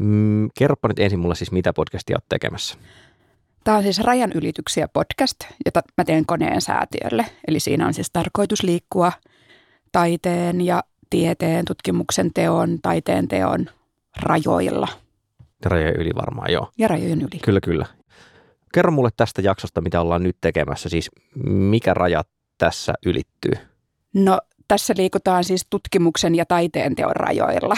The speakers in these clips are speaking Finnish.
Mm, kerropa nyt ensin mulle siis, mitä podcastia olet tekemässä. Tämä on siis Rajan ylityksiä podcast, jota mä teen koneen säätiölle. Eli siinä on siis tarkoitus liikkua taiteen ja tieteen, tutkimuksen teon, taiteen teon rajoilla. Rajojen yli varmaan, joo. Ja rajojen yli. Kyllä, kyllä. Kerro mulle tästä jaksosta, mitä ollaan nyt tekemässä. Siis mikä rajat tässä ylittyy? No tässä liikutaan siis tutkimuksen ja taiteen teon rajoilla,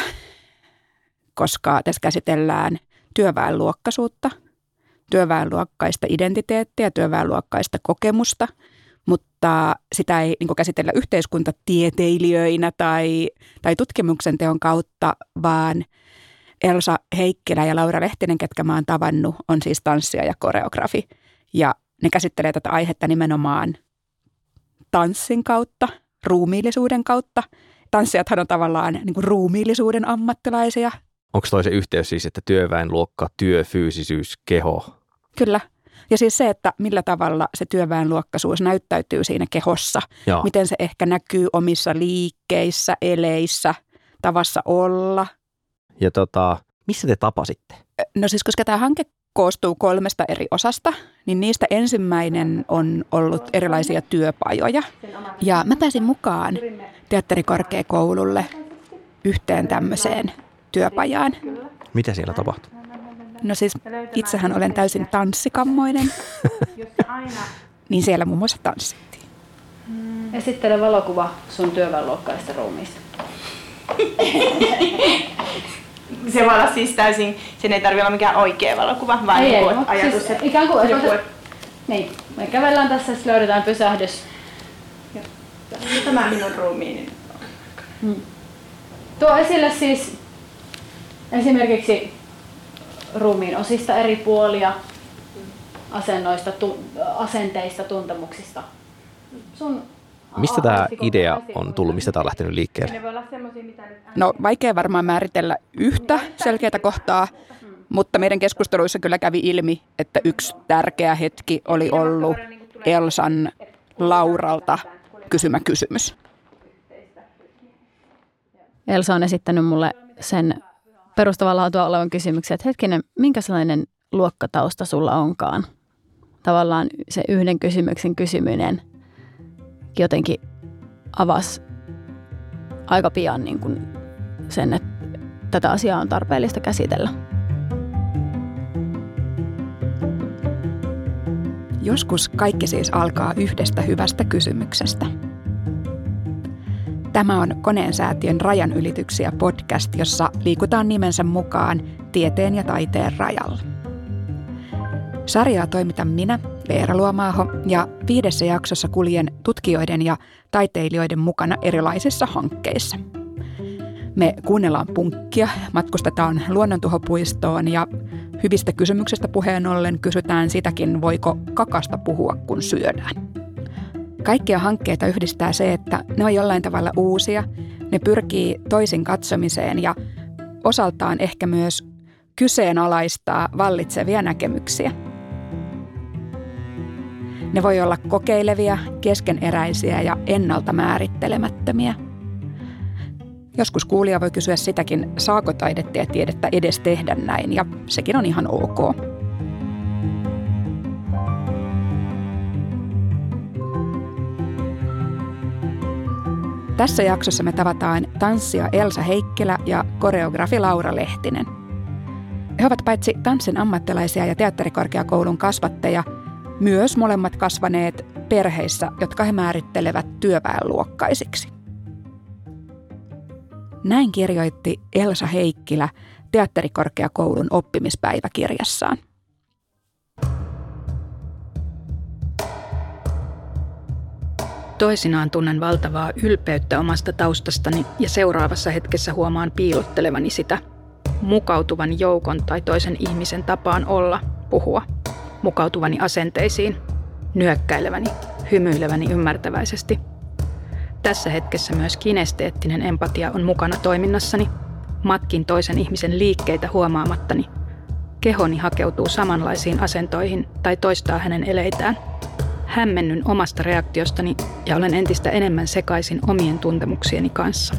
koska tässä käsitellään työväenluokkaisuutta, työväenluokkaista identiteettiä, työväenluokkaista kokemusta, mutta sitä ei niin käsitellä yhteiskuntatieteilijöinä tai, tai tutkimuksen teon kautta, vaan Elsa Heikkilä ja Laura Lehtinen, ketkä mä oon tavannut, on siis tanssia ja koreografi. Ja ne käsittelee tätä aihetta nimenomaan tanssin kautta, ruumiillisuuden kautta. Tanssijathan on tavallaan niin kuin ruumiillisuuden ammattilaisia. Onko toi se yhteys siis, että työväenluokka, työ, fyysisyys, keho? Kyllä. Ja siis se, että millä tavalla se työväenluokkaisuus näyttäytyy siinä kehossa. Joo. Miten se ehkä näkyy omissa liikkeissä, eleissä, tavassa olla. Ja tota, missä te tapasitte? No siis, koska tämä hanke koostuu kolmesta eri osasta, niin niistä ensimmäinen on ollut erilaisia työpajoja. Ja mä pääsin mukaan teatterikorkeakoululle yhteen tämmöiseen työpajaan. Mitä siellä tapahtui? No siis itsehän olen täysin tanssikammoinen, niin siellä muun muassa tanssittiin. Esittele valokuva sun työväenluokkaista ruumiista. se voi olla siis täysin, sen ei tarvitse olla mikään oikea valokuva, vaan ei, joku ei, ajatus, siis että ikään kuin joku, niin, me kävellään tässä, sitten löydetään pysähdys. Tämä minun ruumiini. Hmm. Tuo esille siis esimerkiksi ruumiin osista eri puolia, asennoista, tu, asenteista, tuntemuksista. Sun Mistä tämä idea on tullut, mistä tämä on lähtenyt liikkeelle? No vaikea varmaan määritellä yhtä selkeää kohtaa, mutta meidän keskusteluissa kyllä kävi ilmi, että yksi tärkeä hetki oli ollut Elsan Lauralta kysymä kysymys. Elsa on esittänyt mulle sen perustavalla laatua olevan kysymyksen, että hetkinen, minkä sellainen luokkatausta sulla onkaan? Tavallaan se yhden kysymyksen kysyminen jotenkin avasi aika pian niin kuin sen, että tätä asiaa on tarpeellista käsitellä. Joskus kaikki siis alkaa yhdestä hyvästä kysymyksestä. Tämä on Koneen säätiön rajan ylityksiä podcast, jossa liikutaan nimensä mukaan tieteen ja taiteen rajalla. Sarjaa toimitan minä, Veera Luomaaho, ja viidessä jaksossa kuljen tutkijoiden ja taiteilijoiden mukana erilaisissa hankkeissa. Me kuunnellaan punkkia, matkustetaan luonnontuhopuistoon ja hyvistä kysymyksistä puheen ollen kysytään sitäkin, voiko kakasta puhua, kun syödään. Kaikkia hankkeita yhdistää se, että ne on jollain tavalla uusia, ne pyrkii toisin katsomiseen ja osaltaan ehkä myös kyseenalaistaa vallitsevia näkemyksiä. Ne voi olla kokeilevia, keskeneräisiä ja ennalta määrittelemättömiä. Joskus kuulija voi kysyä sitäkin, saako taidetta ja tiedettä edes tehdä näin, ja sekin on ihan ok. Tässä jaksossa me tavataan tanssija Elsa Heikkilä ja koreografi Laura Lehtinen. He ovat paitsi tanssin ammattilaisia ja teatterikorkeakoulun kasvatteja, myös molemmat kasvaneet perheissä, jotka he määrittelevät työväenluokkaisiksi. Näin kirjoitti Elsa Heikkilä teatterikorkeakoulun oppimispäiväkirjassaan. Toisinaan tunnen valtavaa ylpeyttä omasta taustastani ja seuraavassa hetkessä huomaan piilottelevani sitä. Mukautuvan joukon tai toisen ihmisen tapaan olla, puhua. Mukautuvani asenteisiin, nyökkäileväni, hymyileväni ymmärtäväisesti. Tässä hetkessä myös kinesteettinen empatia on mukana toiminnassani. Matkin toisen ihmisen liikkeitä huomaamattani. Kehoni hakeutuu samanlaisiin asentoihin tai toistaa hänen eleitään – hämmennyn omasta reaktiostani ja olen entistä enemmän sekaisin omien tuntemuksieni kanssa.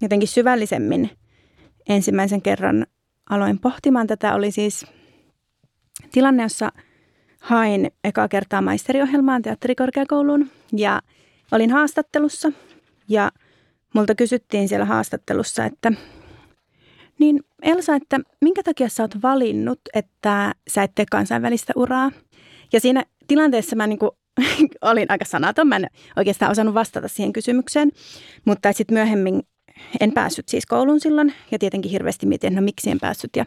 jotenkin syvällisemmin ensimmäisen kerran aloin pohtimaan tätä, oli siis tilanne, jossa hain ekaa kertaa maisteriohjelmaan teatterikorkeakouluun ja olin haastattelussa ja multa kysyttiin siellä haastattelussa, että niin Elsa, että minkä takia sä oot valinnut, että sä et tee kansainvälistä uraa? Ja siinä tilanteessa mä niin kuin olin aika sanaton, mä en oikeastaan osannut vastata siihen kysymykseen, mutta sitten myöhemmin en päässyt siis kouluun silloin. Ja tietenkin hirveästi mietin, no miksi en päässyt ja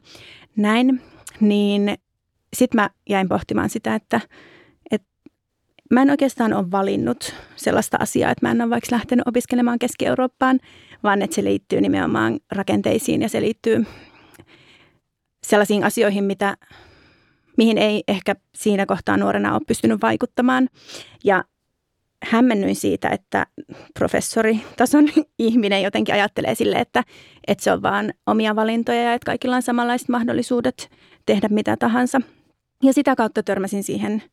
näin, niin sitten mä jäin pohtimaan sitä, että, mä en oikeastaan ole valinnut sellaista asiaa, että mä en ole vaikka lähtenyt opiskelemaan Keski-Eurooppaan, vaan että se liittyy nimenomaan rakenteisiin ja se liittyy sellaisiin asioihin, mitä, mihin ei ehkä siinä kohtaa nuorena ole pystynyt vaikuttamaan. Ja hämmennyin siitä, että professoritason ihminen jotenkin ajattelee sille, että, että se on vaan omia valintoja ja että kaikilla on samanlaiset mahdollisuudet tehdä mitä tahansa. Ja sitä kautta törmäsin siihen,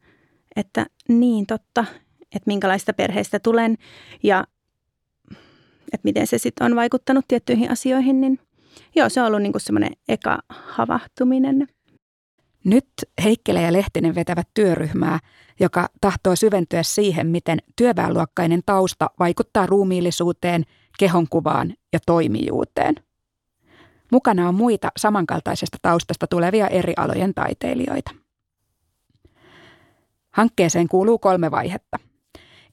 että niin totta, että minkälaista perheestä tulen ja että miten se sitten on vaikuttanut tiettyihin asioihin, niin joo, se on ollut niinku semmoinen eka havahtuminen. Nyt Heikkilä ja Lehtinen vetävät työryhmää, joka tahtoo syventyä siihen, miten työväenluokkainen tausta vaikuttaa ruumiillisuuteen, kehonkuvaan ja toimijuuteen. Mukana on muita samankaltaisesta taustasta tulevia eri alojen taiteilijoita. Hankkeeseen kuuluu kolme vaihetta.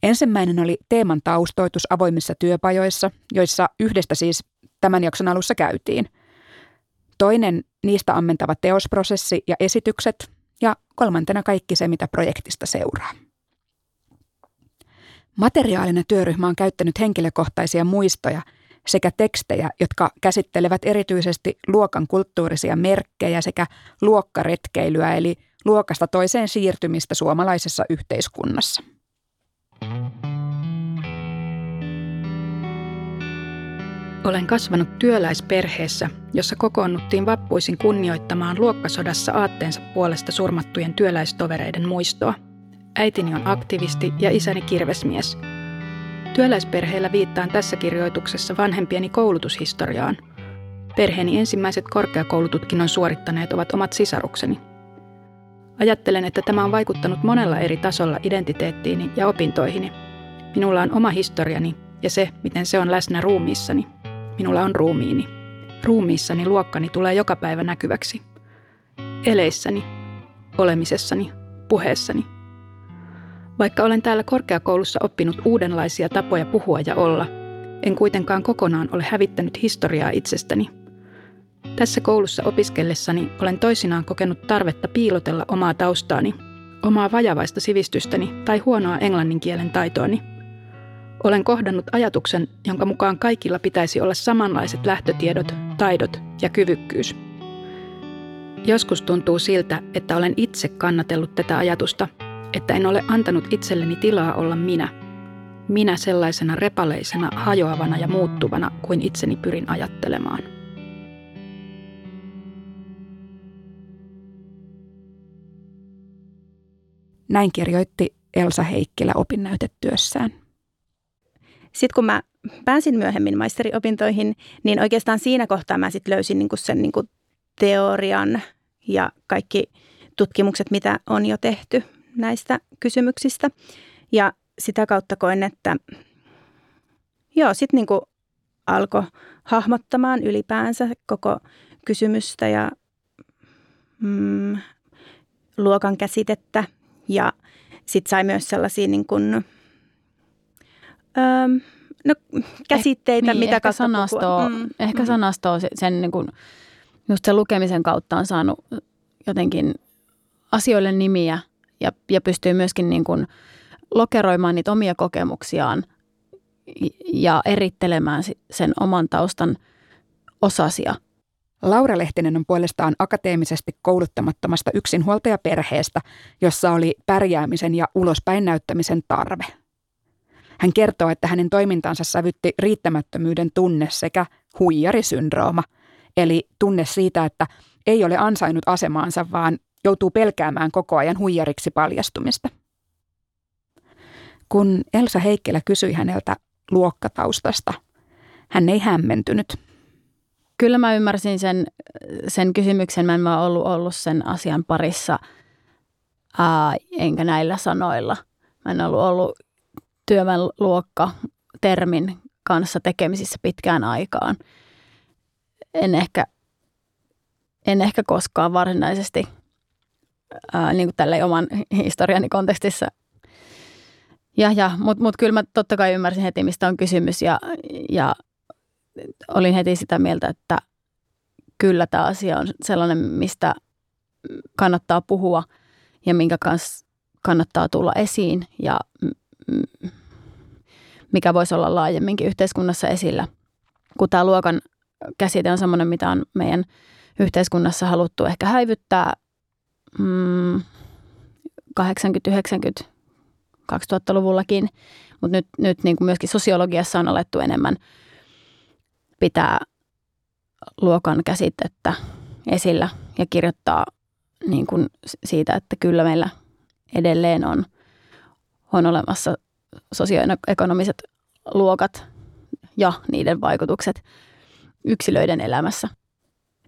Ensimmäinen oli teeman taustoitus avoimissa työpajoissa, joissa yhdestä siis tämän jakson alussa käytiin. Toinen niistä ammentava teosprosessi ja esitykset ja kolmantena kaikki se, mitä projektista seuraa. Materiaalina työryhmä on käyttänyt henkilökohtaisia muistoja sekä tekstejä, jotka käsittelevät erityisesti luokan kulttuurisia merkkejä sekä luokkaretkeilyä eli luokasta toiseen siirtymistä suomalaisessa yhteiskunnassa. Olen kasvanut työläisperheessä, jossa kokoonnuttiin vappuisin kunnioittamaan luokkasodassa aatteensa puolesta surmattujen työläistovereiden muistoa. Äitini on aktivisti ja isäni kirvesmies. Työläisperheellä viittaan tässä kirjoituksessa vanhempieni koulutushistoriaan. Perheeni ensimmäiset korkeakoulututkinnon suorittaneet ovat omat sisarukseni. Ajattelen, että tämä on vaikuttanut monella eri tasolla identiteettiini ja opintoihini. Minulla on oma historiani ja se, miten se on läsnä ruumiissani – Minulla on ruumiini. Ruumiissani luokkani tulee joka päivä näkyväksi. Eleissäni, olemisessani, puheessani. Vaikka olen täällä korkeakoulussa oppinut uudenlaisia tapoja puhua ja olla, en kuitenkaan kokonaan ole hävittänyt historiaa itsestäni. Tässä koulussa opiskellessani olen toisinaan kokenut tarvetta piilotella omaa taustaani, omaa vajavaista sivistystäni tai huonoa englannin kielen taitoani – olen kohdannut ajatuksen, jonka mukaan kaikilla pitäisi olla samanlaiset lähtötiedot, taidot ja kyvykkyys. Joskus tuntuu siltä, että olen itse kannatellut tätä ajatusta, että en ole antanut itselleni tilaa olla minä. Minä sellaisena repaleisena, hajoavana ja muuttuvana kuin itseni pyrin ajattelemaan. Näin kirjoitti Elsa Heikkilä opinnäytetyössään. Sitten kun mä pääsin myöhemmin maisteriopintoihin, niin oikeastaan siinä kohtaa mä sitten löysin niinku sen niinku teorian ja kaikki tutkimukset, mitä on jo tehty näistä kysymyksistä. Ja sitä kautta koin, että joo, sitten niinku alkoi hahmottamaan ylipäänsä koko kysymystä ja mm, luokan käsitettä. Ja sitten sai myös sellaisia niin kuin, Öö, no, käsitteitä, eh, mitä ehkä sanastoa, mm, ehkä mm. sanastoa sen, niin kuin, just sen lukemisen kautta on saanut jotenkin asioille nimiä ja, ja pystyy myöskin niin kuin lokeroimaan niitä omia kokemuksiaan ja erittelemään sen oman taustan osasia. Laura Lehtinen on puolestaan akateemisesti kouluttamattomasta yksinhuoltajaperheestä, jossa oli pärjäämisen ja ulospäin näyttämisen tarve. Hän kertoo, että hänen toimintansa sävytti riittämättömyyden tunne sekä huijarisyndrooma, eli tunne siitä, että ei ole ansainnut asemaansa, vaan joutuu pelkäämään koko ajan huijariksi paljastumista. Kun Elsa Heikkilä kysyi häneltä luokkataustasta, hän ei hämmentynyt. Kyllä mä ymmärsin sen, sen kysymyksen. Mä en mä ollut, ollut sen asian parissa, ää, enkä näillä sanoilla. Mä en ollut ollut työväenluokka termin kanssa tekemisissä pitkään aikaan. En ehkä, en ehkä koskaan varsinaisesti ää, niin kuin tälle oman historiani kontekstissa. Ja, ja mutta mut kyllä mä totta kai ymmärsin heti, mistä on kysymys ja, ja olin heti sitä mieltä, että kyllä tämä asia on sellainen, mistä kannattaa puhua ja minkä kanssa kannattaa tulla esiin ja mikä voisi olla laajemminkin yhteiskunnassa esillä. Kun tämä luokan käsite on sellainen, mitä on meidän yhteiskunnassa haluttu ehkä häivyttää mm, 80, 90, 2000-luvullakin, mutta nyt, nyt niin kuin myöskin sosiologiassa on alettu enemmän pitää luokan käsitettä esillä ja kirjoittaa niin kuin siitä, että kyllä meillä edelleen on, on olemassa sosioekonomiset luokat ja niiden vaikutukset yksilöiden elämässä.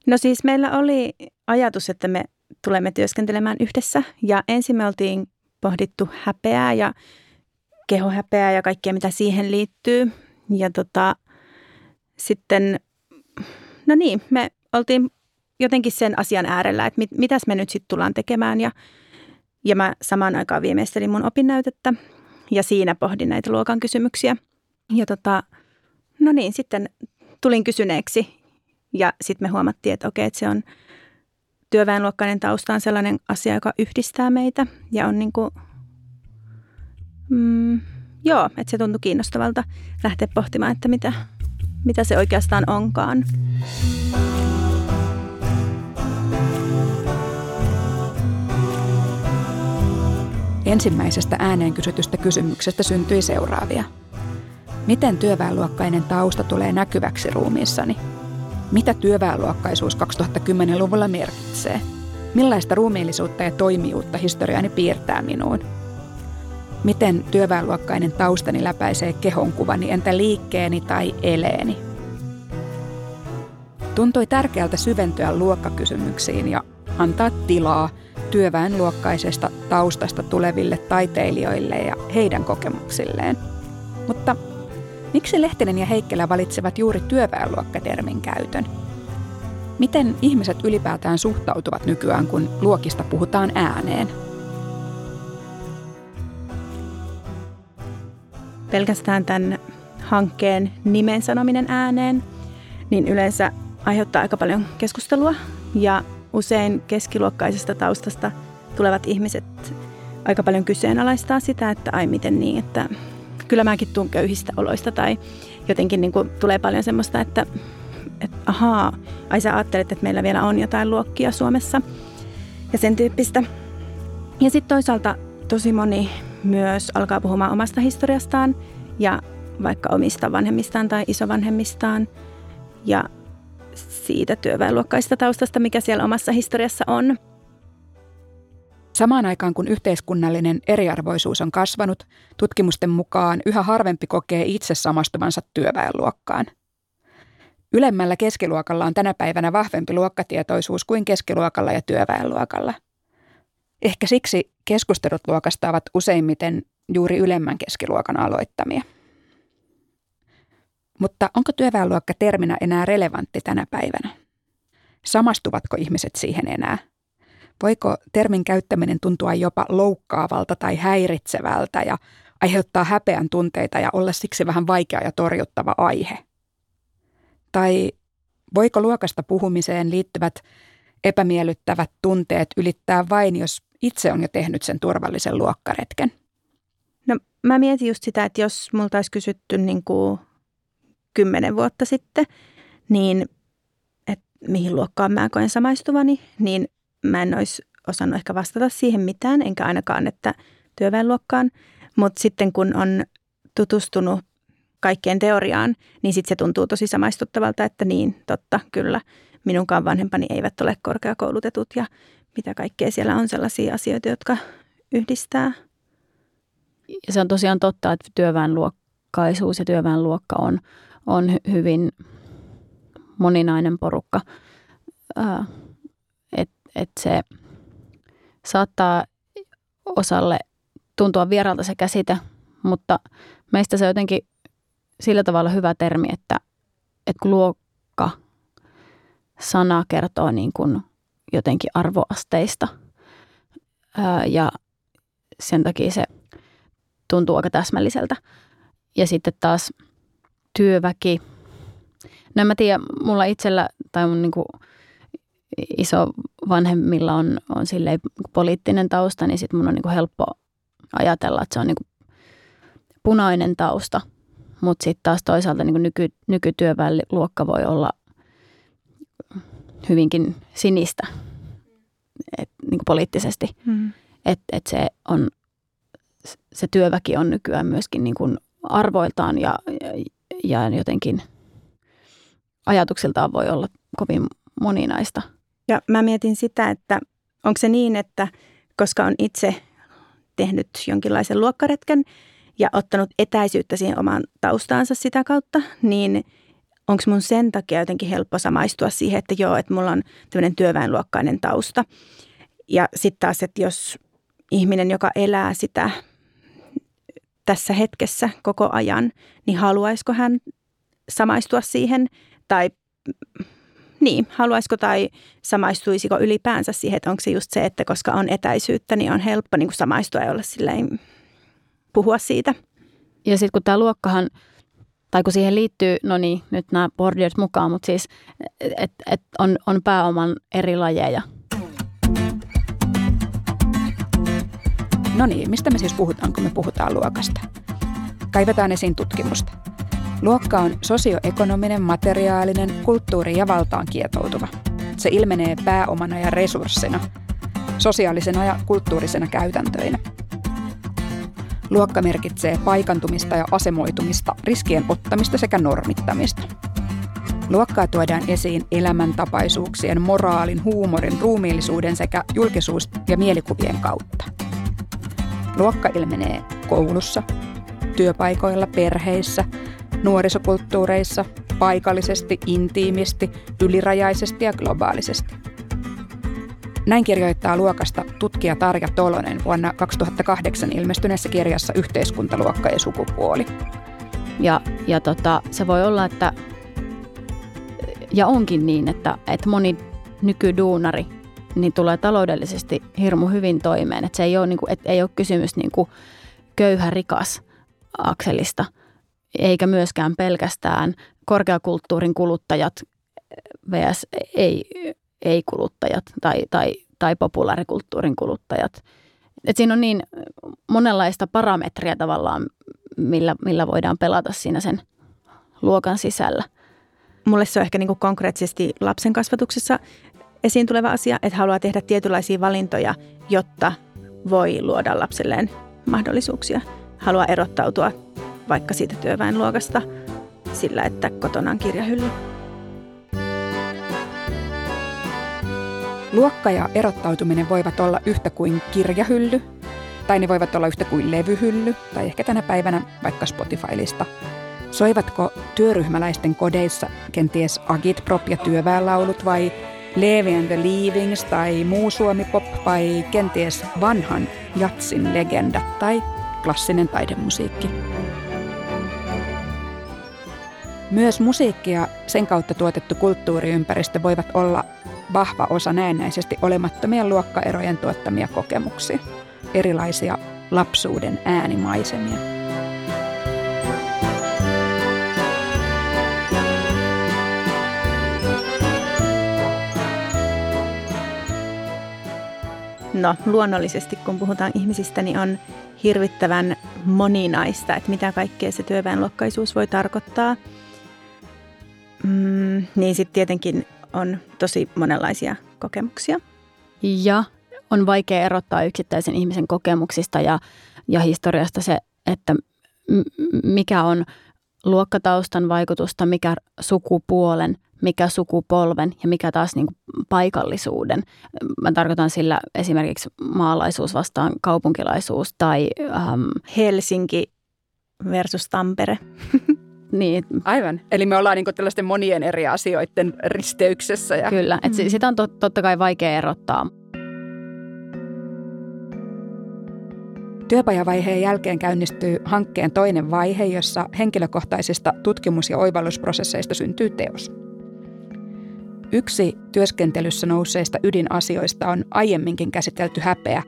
No siis meillä oli ajatus, että me tulemme työskentelemään yhdessä ja ensin me oltiin pohdittu häpeää ja kehohäpeää ja kaikkea mitä siihen liittyy. Ja tota, sitten, no niin, me oltiin jotenkin sen asian äärellä, että mit, mitäs me nyt sitten tullaan tekemään ja, ja mä samaan aikaan viimeistelin mun opinnäytettä ja siinä pohdin näitä luokan kysymyksiä. Ja tota, no niin, sitten tulin kysyneeksi ja sitten me huomattiin, että okei, että se on työväenluokkainen tausta on sellainen asia, joka yhdistää meitä ja on niin kuin, mm, joo, että se tuntui kiinnostavalta lähteä pohtimaan, että mitä, mitä se oikeastaan onkaan. Ensimmäisestä ääneen kysytystä kysymyksestä syntyi seuraavia. Miten työväenluokkainen tausta tulee näkyväksi ruumiissani? Mitä työväenluokkaisuus 2010-luvulla merkitsee? Millaista ruumiillisuutta ja toimijuutta historiani piirtää minuun? Miten työväenluokkainen taustani läpäisee kehonkuvani, entä liikkeeni tai eleeni? Tuntui tärkeältä syventyä luokkakysymyksiin ja antaa tilaa työväenluokkaisesta taustasta tuleville taiteilijoille ja heidän kokemuksilleen. Mutta miksi Lehtinen ja Heikkelä valitsevat juuri työväenluokkatermin käytön? Miten ihmiset ylipäätään suhtautuvat nykyään, kun luokista puhutaan ääneen? Pelkästään tämän hankkeen nimen sanominen ääneen, niin yleensä aiheuttaa aika paljon keskustelua ja usein keskiluokkaisesta taustasta tulevat ihmiset aika paljon kyseenalaistaa sitä, että ai miten niin, että kyllä mäkin tuun köyhistä oloista tai jotenkin niin kuin tulee paljon semmoista, että, että ahaa, ai sä ajattelet, että meillä vielä on jotain luokkia Suomessa ja sen tyyppistä. Ja sitten toisaalta tosi moni myös alkaa puhumaan omasta historiastaan ja vaikka omista vanhemmistaan tai isovanhemmistaan. Ja siitä työväenluokkaista taustasta, mikä siellä omassa historiassa on. Samaan aikaan kun yhteiskunnallinen eriarvoisuus on kasvanut, tutkimusten mukaan yhä harvempi kokee itse samastuvansa työväenluokkaan. Ylemmällä keskiluokalla on tänä päivänä vahvempi luokkatietoisuus kuin keskiluokalla ja työväenluokalla. Ehkä siksi keskustelut luokasta ovat useimmiten juuri ylemmän keskiluokan aloittamia. Mutta onko työväenluokka terminä enää relevantti tänä päivänä? Samastuvatko ihmiset siihen enää? Voiko termin käyttäminen tuntua jopa loukkaavalta tai häiritsevältä ja aiheuttaa häpeän tunteita ja olla siksi vähän vaikea ja torjuttava aihe? Tai voiko luokasta puhumiseen liittyvät epämiellyttävät tunteet ylittää vain, jos itse on jo tehnyt sen turvallisen luokkaretken? No mä mietin just sitä, että jos multa olisi kysytty niin kuin kymmenen vuotta sitten, niin että mihin luokkaan mä koen samaistuvani, niin mä en olisi osannut ehkä vastata siihen mitään, enkä ainakaan, että työväenluokkaan. Mutta sitten kun on tutustunut kaikkeen teoriaan, niin sitten se tuntuu tosi samaistuttavalta, että niin, totta, kyllä, minunkaan vanhempani eivät ole korkeakoulutetut ja mitä kaikkea siellä on sellaisia asioita, jotka yhdistää. Ja se on tosiaan totta, että työväenluokkaisuus ja työväenluokka on on hy- hyvin moninainen porukka. Että et se saattaa osalle tuntua vieraalta se käsite, mutta meistä se on jotenkin sillä tavalla hyvä termi, että, että kun luokka sana kertoo niin kuin jotenkin arvoasteista ää, ja sen takia se tuntuu aika täsmälliseltä. Ja sitten taas työväki. No mä tiedä, mulla itsellä tai mun niin kuin iso vanhemmilla on, on silleen poliittinen tausta, niin sitten mun on niin kuin helppo ajatella, että se on niin kuin punainen tausta. Mutta sitten taas toisaalta niin kuin nyky, nykytyöväliluokka voi olla hyvinkin sinistä et, niin poliittisesti. Mm. Että et se, on, se työväki on nykyään myöskin niin kuin arvoiltaan ja, ja, ja jotenkin ajatuksiltaan voi olla kovin moninaista. Ja mä mietin sitä, että onko se niin, että koska on itse tehnyt jonkinlaisen luokkaretken ja ottanut etäisyyttä siihen omaan taustaansa sitä kautta, niin onko mun sen takia jotenkin helppo samaistua siihen, että joo, että mulla on tämmöinen työväenluokkainen tausta. Ja sitten taas, että jos ihminen, joka elää sitä tässä hetkessä koko ajan, niin haluaisiko hän samaistua siihen tai niin, haluaisiko tai samaistuisiko ylipäänsä siihen, että onko se just se, että koska on etäisyyttä, niin on helppo niin samaistua ja olla silleen, puhua siitä. Ja sitten kun tämä luokkahan, tai kun siihen liittyy, no niin, nyt nämä bordiot mukaan, mutta siis, että et on, on pääoman eri lajeja. No niin, mistä me siis puhutaan, kun me puhutaan luokasta? Kaivetaan esiin tutkimusta. Luokka on sosioekonominen, materiaalinen, kulttuuri- ja valtaan kietoutuva. Se ilmenee pääomana ja resurssina, sosiaalisena ja kulttuurisena käytäntöinä. Luokka merkitsee paikantumista ja asemoitumista, riskien ottamista sekä normittamista. Luokkaa tuodaan esiin elämäntapaisuuksien, moraalin, huumorin, ruumiillisuuden sekä julkisuus- ja mielikuvien kautta. Luokka ilmenee koulussa, työpaikoilla, perheissä – nuorisokulttuureissa, paikallisesti, intiimisti, ylirajaisesti ja globaalisesti. Näin kirjoittaa luokasta tutkija Tarja Tolonen vuonna 2008 ilmestyneessä kirjassa Yhteiskuntaluokka ja sukupuoli. Ja, ja tota, se voi olla, että ja onkin niin, että, että moni nykyduunari niin tulee taloudellisesti hirmu hyvin toimeen. Että se ei ole, niin kuin, että ei ole kysymys niin kuin köyhä rikas akselista – eikä myöskään pelkästään korkeakulttuurin kuluttajat vs. ei, ei-kuluttajat tai, tai, tai populaarikulttuurin kuluttajat. Et siinä on niin monenlaista parametria tavallaan, millä, millä voidaan pelata siinä sen luokan sisällä. Mulle se on ehkä niin konkreettisesti lapsen kasvatuksessa esiin tuleva asia, että haluaa tehdä tietynlaisia valintoja, jotta voi luoda lapselleen mahdollisuuksia. Haluaa erottautua vaikka siitä työväenluokasta sillä, että kotona on kirjahylly. Luokka ja erottautuminen voivat olla yhtä kuin kirjahylly, tai ne voivat olla yhtä kuin levyhylly, tai ehkä tänä päivänä vaikka Spotify-lista. Soivatko työryhmäläisten kodeissa kenties agitprop ja työväenlaulut vai Levi and the Leavings tai muu suomi-pop vai kenties vanhan jatsin legenda tai klassinen taidemusiikki? Myös musiikki ja sen kautta tuotettu kulttuuriympäristö voivat olla vahva osa näennäisesti olemattomien luokkaerojen tuottamia kokemuksia, erilaisia lapsuuden äänimaisemia. No luonnollisesti, kun puhutaan ihmisistä, niin on hirvittävän moninaista, että mitä kaikkea se työväenluokkaisuus voi tarkoittaa – Mm, niin sitten tietenkin on tosi monenlaisia kokemuksia. Ja on vaikea erottaa yksittäisen ihmisen kokemuksista ja, ja historiasta se, että mikä on luokkataustan vaikutusta, mikä sukupuolen, mikä sukupolven ja mikä taas niin paikallisuuden. Mä tarkoitan sillä esimerkiksi maalaisuus vastaan kaupunkilaisuus tai... Ähm, Helsinki versus Tampere. Niin. Aivan. Eli me ollaan niin tällaisten monien eri asioiden risteyksessä. Ja... Kyllä, että mm. sitä on tot, totta kai vaikea erottaa. Työpajavaiheen jälkeen käynnistyy hankkeen toinen vaihe, jossa henkilökohtaisista tutkimus- ja oivallusprosesseista syntyy teos. Yksi työskentelyssä nousseista ydinasioista on aiemminkin käsitelty häpeä,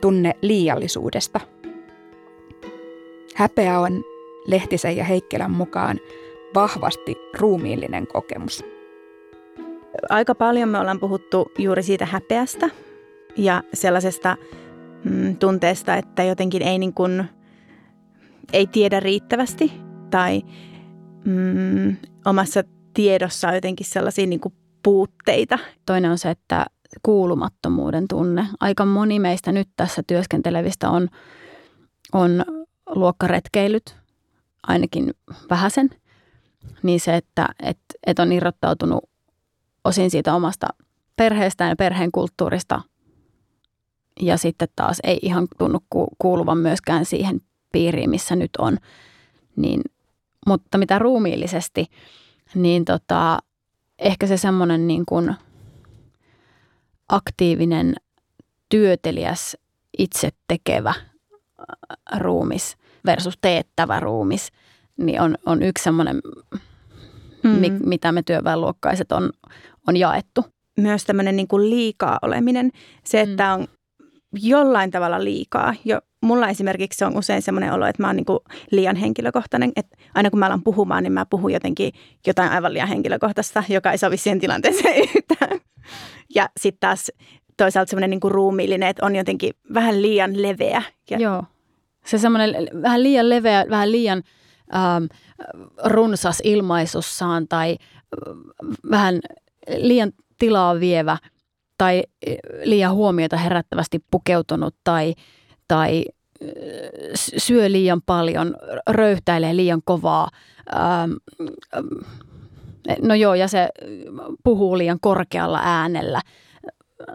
tunne liiallisuudesta. Häpeä on Lehtisen ja Heikkelän mukaan vahvasti ruumiillinen kokemus. Aika paljon me ollaan puhuttu juuri siitä häpeästä ja sellaisesta mm, tunteesta, että jotenkin ei, niin kuin, ei tiedä riittävästi tai mm, omassa tiedossa on jotenkin sellaisia niin kuin puutteita. Toinen on se, että kuulumattomuuden tunne. Aika moni meistä nyt tässä työskentelevistä on, on luokkaretkeilyt, ainakin vähäsen. Niin se, että et, et on irrottautunut osin siitä omasta perheestään ja perheen kulttuurista – ja sitten taas ei ihan tunnu kuuluvan myöskään siihen piiriin, missä nyt on. Niin, mutta mitä ruumiillisesti, niin tota, ehkä se semmoinen niin kuin aktiivinen, työteliäs, itse tekevä ruumis versus teettävä ruumis, niin on, on yksi semmoinen, mm. mi, mitä me työväenluokkaiset on, on jaettu. Myös tämmöinen niin kuin liikaa oleminen, se, että mm. on jollain tavalla liikaa. Jo, mulla esimerkiksi se on usein semmoinen olo, että mä oon niin kuin liian henkilökohtainen. Että aina kun mä alan puhumaan, niin mä puhun jotenkin jotain aivan liian henkilökohtaista, joka ei sovi siihen tilanteeseen yhtään. Ja sitten taas toisaalta semmoinen niin kuin ruumiillinen, että on jotenkin vähän liian leveä. Ja Joo. Se semmoinen vähän liian leveä, vähän liian ähm, runsas ilmaisussaan tai äh, vähän liian tilaa vievä – tai eh, liian huomiota herättävästi pukeutunut tai, tai eh, syö liian paljon, röyhtäilee liian kovaa. Ähm, no joo, ja se puhuu liian korkealla äänellä,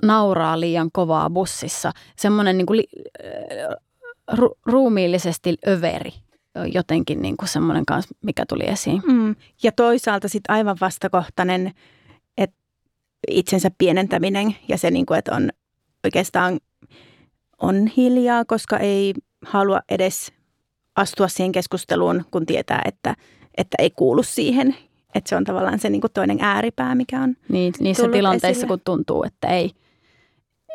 nauraa liian kovaa bussissa. Semmoinen niin kuin li, ru, ruumiillisesti överi jotenkin niin kuin semmoinen kanssa, mikä tuli esiin. Mm. Ja toisaalta sitten aivan vastakohtainen itsensä pienentäminen ja se, niin kuin, että on oikeastaan on hiljaa, koska ei halua edes astua siihen keskusteluun, kun tietää, että, että ei kuulu siihen. Että se on tavallaan se niin kuin toinen ääripää, mikä on Niin, niissä tilanteissa, esille. kun tuntuu, että ei,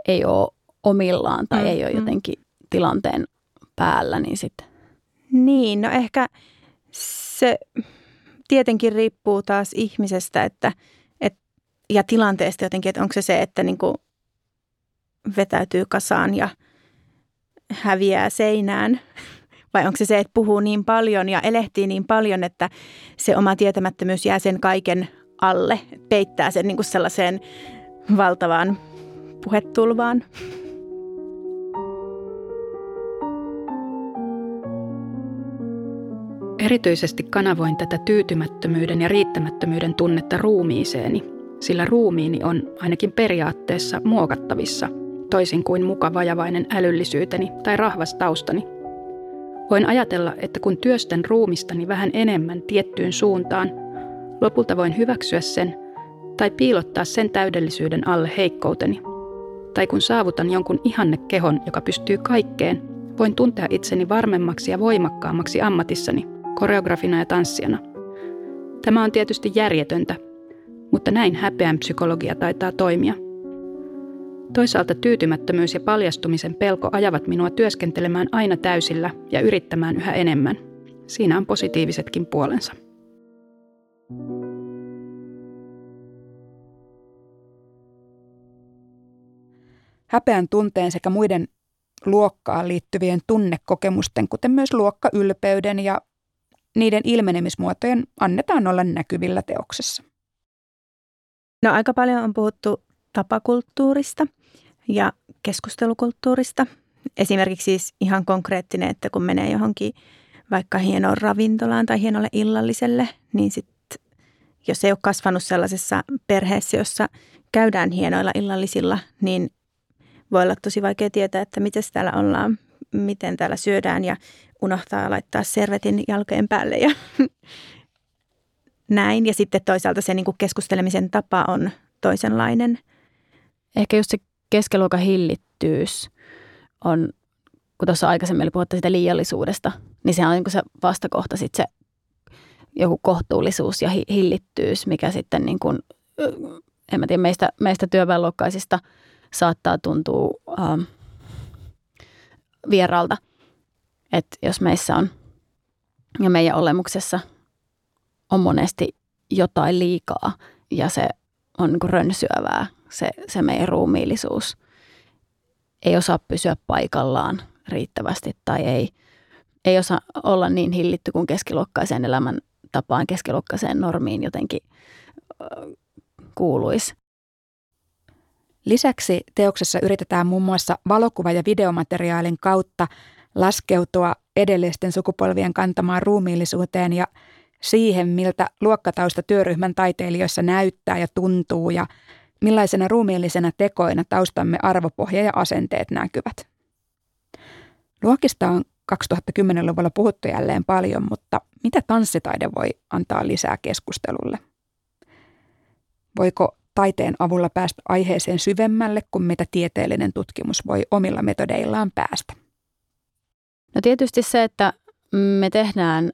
ei ole omillaan tai mm, ei ole mm. jotenkin tilanteen päällä, niin sitten. Niin, no ehkä se tietenkin riippuu taas ihmisestä, että – ja tilanteesta jotenkin, että onko se se, että niin vetäytyy kasaan ja häviää seinään vai onko se se, että puhuu niin paljon ja elehtii niin paljon, että se oma tietämättömyys jää sen kaiken alle, peittää sen niin kuin sellaiseen valtavaan puhetulvaan. Erityisesti kanavoin tätä tyytymättömyyden ja riittämättömyyden tunnetta ruumiiseeni – sillä ruumiini on ainakin periaatteessa muokattavissa, toisin kuin mukavajavainen älyllisyyteni tai rahvas taustani. Voin ajatella, että kun työstän ruumistani vähän enemmän tiettyyn suuntaan, lopulta voin hyväksyä sen tai piilottaa sen täydellisyyden alle heikkouteni. Tai kun saavutan jonkun ihanne kehon, joka pystyy kaikkeen, voin tuntea itseni varmemmaksi ja voimakkaammaksi ammatissani, koreografina ja tanssijana. Tämä on tietysti järjetöntä, mutta näin häpeän psykologia taitaa toimia. Toisaalta tyytymättömyys ja paljastumisen pelko ajavat minua työskentelemään aina täysillä ja yrittämään yhä enemmän. Siinä on positiivisetkin puolensa. Häpeän tunteen sekä muiden luokkaan liittyvien tunnekokemusten, kuten myös luokkaylpeyden ja niiden ilmenemismuotojen annetaan olla näkyvillä teoksessa. No aika paljon on puhuttu tapakulttuurista ja keskustelukulttuurista. Esimerkiksi siis ihan konkreettinen, että kun menee johonkin vaikka hienoon ravintolaan tai hienolle illalliselle, niin sitten jos ei ole kasvanut sellaisessa perheessä, jossa käydään hienoilla illallisilla, niin voi olla tosi vaikea tietää, että miten täällä ollaan, miten täällä syödään ja unohtaa laittaa servetin jalkojen päälle ja näin. Ja sitten toisaalta se niin kuin keskustelemisen tapa on toisenlainen. Ehkä just se keskiluokan hillittyys on, kun tuossa aikaisemmin puhuttiin sitä liiallisuudesta, niin se on niin kuin se vastakohta sitten se joku kohtuullisuus ja hillittyys, mikä sitten niin kuin, en mä tiedä, meistä, meistä työväenluokkaisista saattaa tuntua ähm, vieraalta, että jos meissä on ja meidän olemuksessa on monesti jotain liikaa ja se on niin rönsyävää, se, se meidän ruumiillisuus ei osaa pysyä paikallaan riittävästi tai ei, ei osaa olla niin hillitty kuin keskiluokkaisen elämän tapaan, keskiluokkaiseen normiin jotenkin kuuluisi. Lisäksi teoksessa yritetään muun muassa valokuva- ja videomateriaalin kautta laskeutua edellisten sukupolvien kantamaan ruumiillisuuteen ja siihen, miltä luokkatausta työryhmän taiteilijoissa näyttää ja tuntuu ja millaisena ruumiillisena tekoina taustamme arvopohja ja asenteet näkyvät. Luokista on 2010-luvulla puhuttu jälleen paljon, mutta mitä tanssitaide voi antaa lisää keskustelulle? Voiko taiteen avulla päästä aiheeseen syvemmälle kuin mitä tieteellinen tutkimus voi omilla metodeillaan päästä? No tietysti se, että me tehdään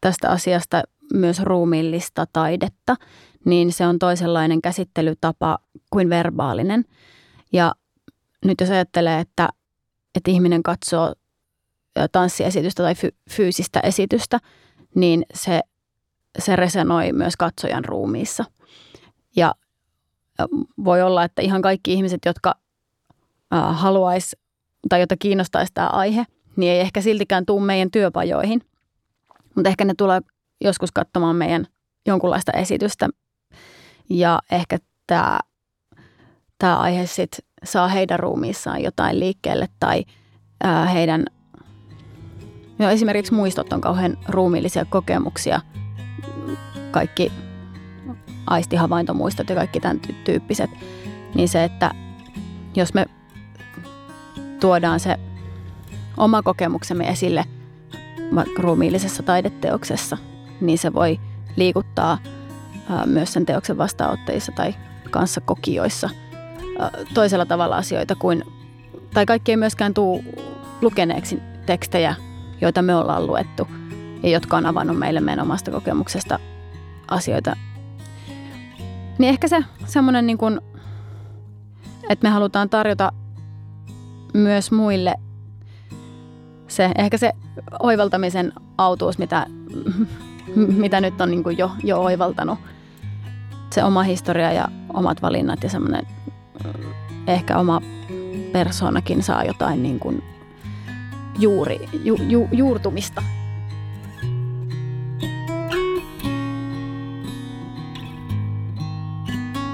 tästä asiasta myös ruumiillista taidetta, niin se on toisenlainen käsittelytapa kuin verbaalinen. Ja nyt jos ajattelee, että, että ihminen katsoo tanssiesitystä tai fy, fyysistä esitystä, niin se, se resonoi myös katsojan ruumiissa. Ja voi olla, että ihan kaikki ihmiset, jotka haluaisi tai jota kiinnostaisi tämä aihe, niin ei ehkä siltikään tule meidän työpajoihin. Mutta ehkä ne tulee joskus katsomaan meidän jonkunlaista esitystä. Ja ehkä tämä, tämä aihe sit saa heidän ruumiissaan jotain liikkeelle tai ää, heidän ja esimerkiksi muistot on kauhean ruumiillisia kokemuksia. Kaikki aistihavaintomuistot ja kaikki tämän tyyppiset. Niin se, että jos me tuodaan se oma kokemuksemme esille ruumiillisessa taideteoksessa, niin se voi liikuttaa myös sen teoksen vastaanottajissa tai kanssa kokijoissa toisella tavalla asioita kuin, tai kaikki ei myöskään tule lukeneeksi tekstejä joita me ollaan luettu ja jotka on avannut meille meidän omasta kokemuksesta asioita. Niin ehkä se semmoinen, niin kuin, että me halutaan tarjota myös muille se, ehkä se oivaltamisen autuus, mitä, mitä nyt on niin kuin jo, jo oivaltanut. Se oma historia ja omat valinnat ja semmoinen ehkä oma persoonakin saa jotain niin kuin juuri, ju, ju, juurtumista.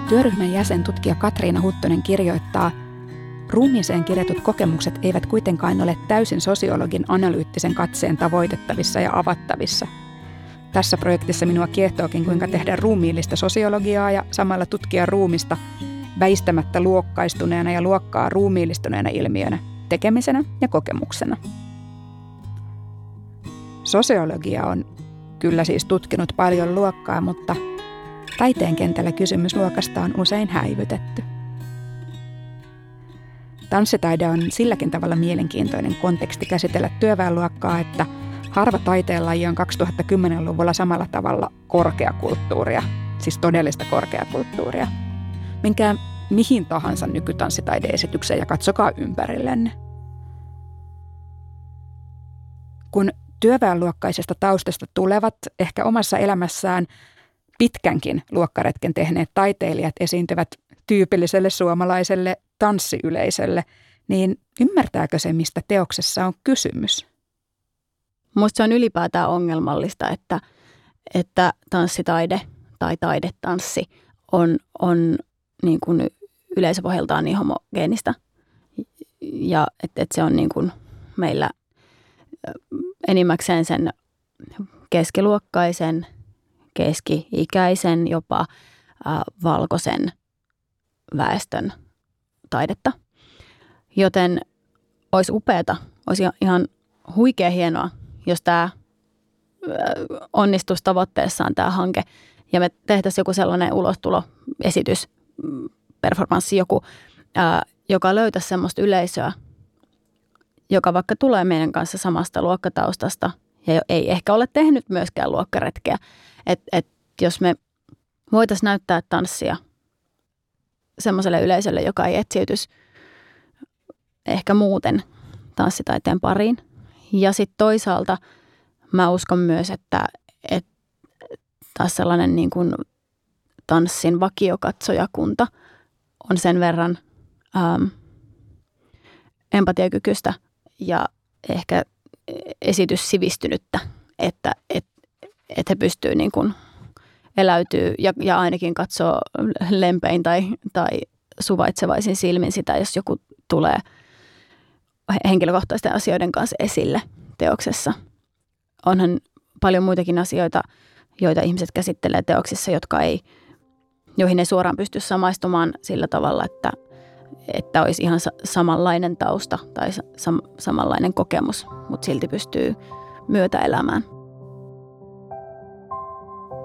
Työryhmän jäsen tutkija Katriina Huttonen kirjoittaa, Ruumiiseen kirjatut kokemukset eivät kuitenkaan ole täysin sosiologin analyyttisen katseen tavoitettavissa ja avattavissa. Tässä projektissa minua kiehtookin, kuinka tehdä ruumiillista sosiologiaa ja samalla tutkia ruumista väistämättä luokkaistuneena ja luokkaa ruumiillistuneena ilmiönä – tekemisenä ja kokemuksena. Sosiologia on kyllä siis tutkinut paljon luokkaa, mutta taiteen kentällä kysymys luokasta on usein häivytetty. Tanssitaide on silläkin tavalla mielenkiintoinen konteksti käsitellä työväenluokkaa, että harva taiteenlaji on 2010-luvulla samalla tavalla korkeakulttuuria, siis todellista korkeakulttuuria. Minkä mihin tahansa nykytanssitaideesitykseen ja katsokaa ympärillenne. Kun työväenluokkaisesta taustasta tulevat, ehkä omassa elämässään pitkänkin luokkaretken tehneet taiteilijat esiintyvät tyypilliselle suomalaiselle tanssiyleisölle, niin ymmärtääkö se, mistä teoksessa on kysymys? Minusta se on ylipäätään ongelmallista, että, että tanssitaide tai taidetanssi on, on niin kuin yleisöpohjaltaan niin homogeenista. Ja että et se on niin kuin meillä enimmäkseen sen keskiluokkaisen, keski-ikäisen, jopa ä, valkoisen väestön taidetta. Joten olisi upeata, olisi ihan huikea hienoa, jos tämä onnistuisi tavoitteessaan tämä hanke ja me tehtäisiin joku sellainen ulostuloesitys, mm, performanssi joku, ää, joka löytäisi semmoista yleisöä, joka vaikka tulee meidän kanssa samasta luokkataustasta ja ei ehkä ole tehnyt myöskään luokkaretkeä. Että et jos me voitaisiin näyttää tanssia semmoiselle yleisölle, joka ei etsiytys ehkä muuten tanssitaiteen pariin. Ja sitten toisaalta mä uskon myös, että, että taas sellainen niin kuin tanssin vakiokatsojakunta on sen verran ähm, empatiakykyistä ja ehkä esityssivistynyttä, että et, et he pystyvät niin kuin eläytyy ja, ja ainakin katsoo lempein tai, tai suvaitsevaisin silmin sitä, jos joku tulee henkilökohtaisten asioiden kanssa esille teoksessa. Onhan paljon muitakin asioita, joita ihmiset käsittelee teoksissa, jotka ei, joihin ei suoraan pysty samaistumaan sillä tavalla, että, että olisi ihan samanlainen tausta tai sam- samanlainen kokemus, mutta silti pystyy myötäelämään.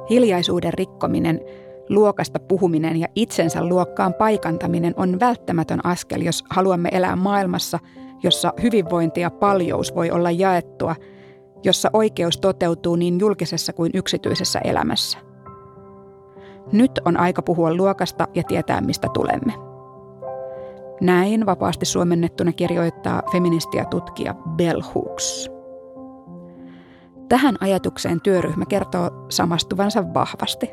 Hiljaisuuden rikkominen, luokasta puhuminen ja itsensä luokkaan paikantaminen on välttämätön askel, jos haluamme elää maailmassa, jossa hyvinvointi ja paljous voi olla jaettua, jossa oikeus toteutuu niin julkisessa kuin yksityisessä elämässä. Nyt on aika puhua luokasta ja tietää, mistä tulemme. Näin vapaasti suomennettuna kirjoittaa feministia tutkija Bell Hooks. Tähän ajatukseen työryhmä kertoo samastuvansa vahvasti.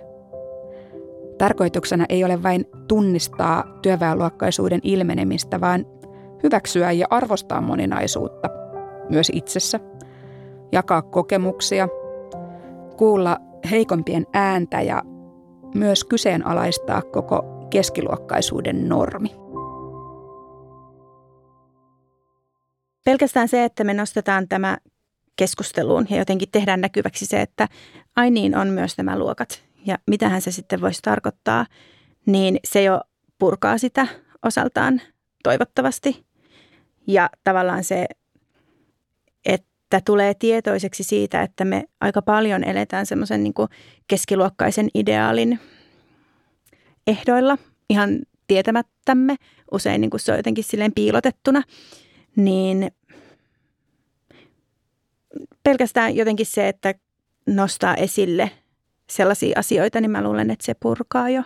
Tarkoituksena ei ole vain tunnistaa työväenluokkaisuuden ilmenemistä, vaan hyväksyä ja arvostaa moninaisuutta myös itsessä, jakaa kokemuksia, kuulla heikompien ääntä ja myös kyseenalaistaa koko keskiluokkaisuuden normi. Pelkästään se, että me nostetaan tämä keskusteluun ja jotenkin tehdään näkyväksi se, että ai niin on myös nämä luokat ja mitähän se sitten voisi tarkoittaa, niin se jo purkaa sitä osaltaan toivottavasti. Ja tavallaan se, että tulee tietoiseksi siitä, että me aika paljon eletään semmoisen niin keskiluokkaisen ideaalin ehdoilla ihan tietämättämme. Usein niin kuin se on jotenkin silleen piilotettuna. Niin pelkästään jotenkin se, että nostaa esille sellaisia asioita, niin mä luulen, että se purkaa jo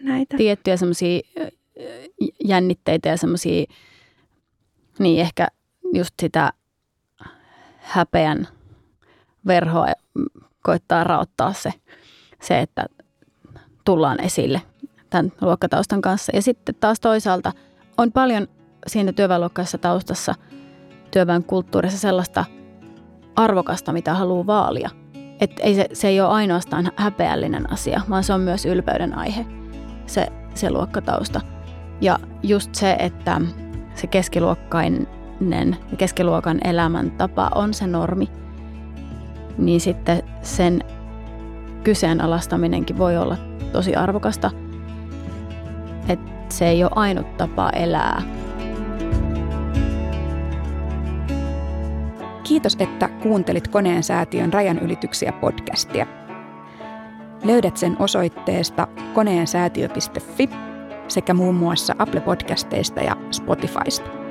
näitä. Tiettyjä semmoisia jännitteitä ja semmoisia, niin ehkä just sitä häpeän verhoa koittaa raottaa se, se, että tullaan esille tämän luokkataustan kanssa. Ja sitten taas toisaalta on paljon siinä työväenluokkaisessa taustassa, työväen kulttuurissa sellaista – arvokasta, mitä haluaa vaalia. Et ei se, se ei ole ainoastaan häpeällinen asia, vaan se on myös ylpeyden aihe, se, se luokkatausta. Ja just se, että se keskiluokkainen keskiluokan elämäntapa on se normi, niin sitten sen kyseenalaistaminenkin voi olla tosi arvokasta. Että se ei ole ainut tapa elää Kiitos, että kuuntelit Koneen säätiön rajanylityksiä podcastia. Löydät sen osoitteesta koneensäätiö.fi sekä muun muassa Apple Podcasteista ja Spotifysta.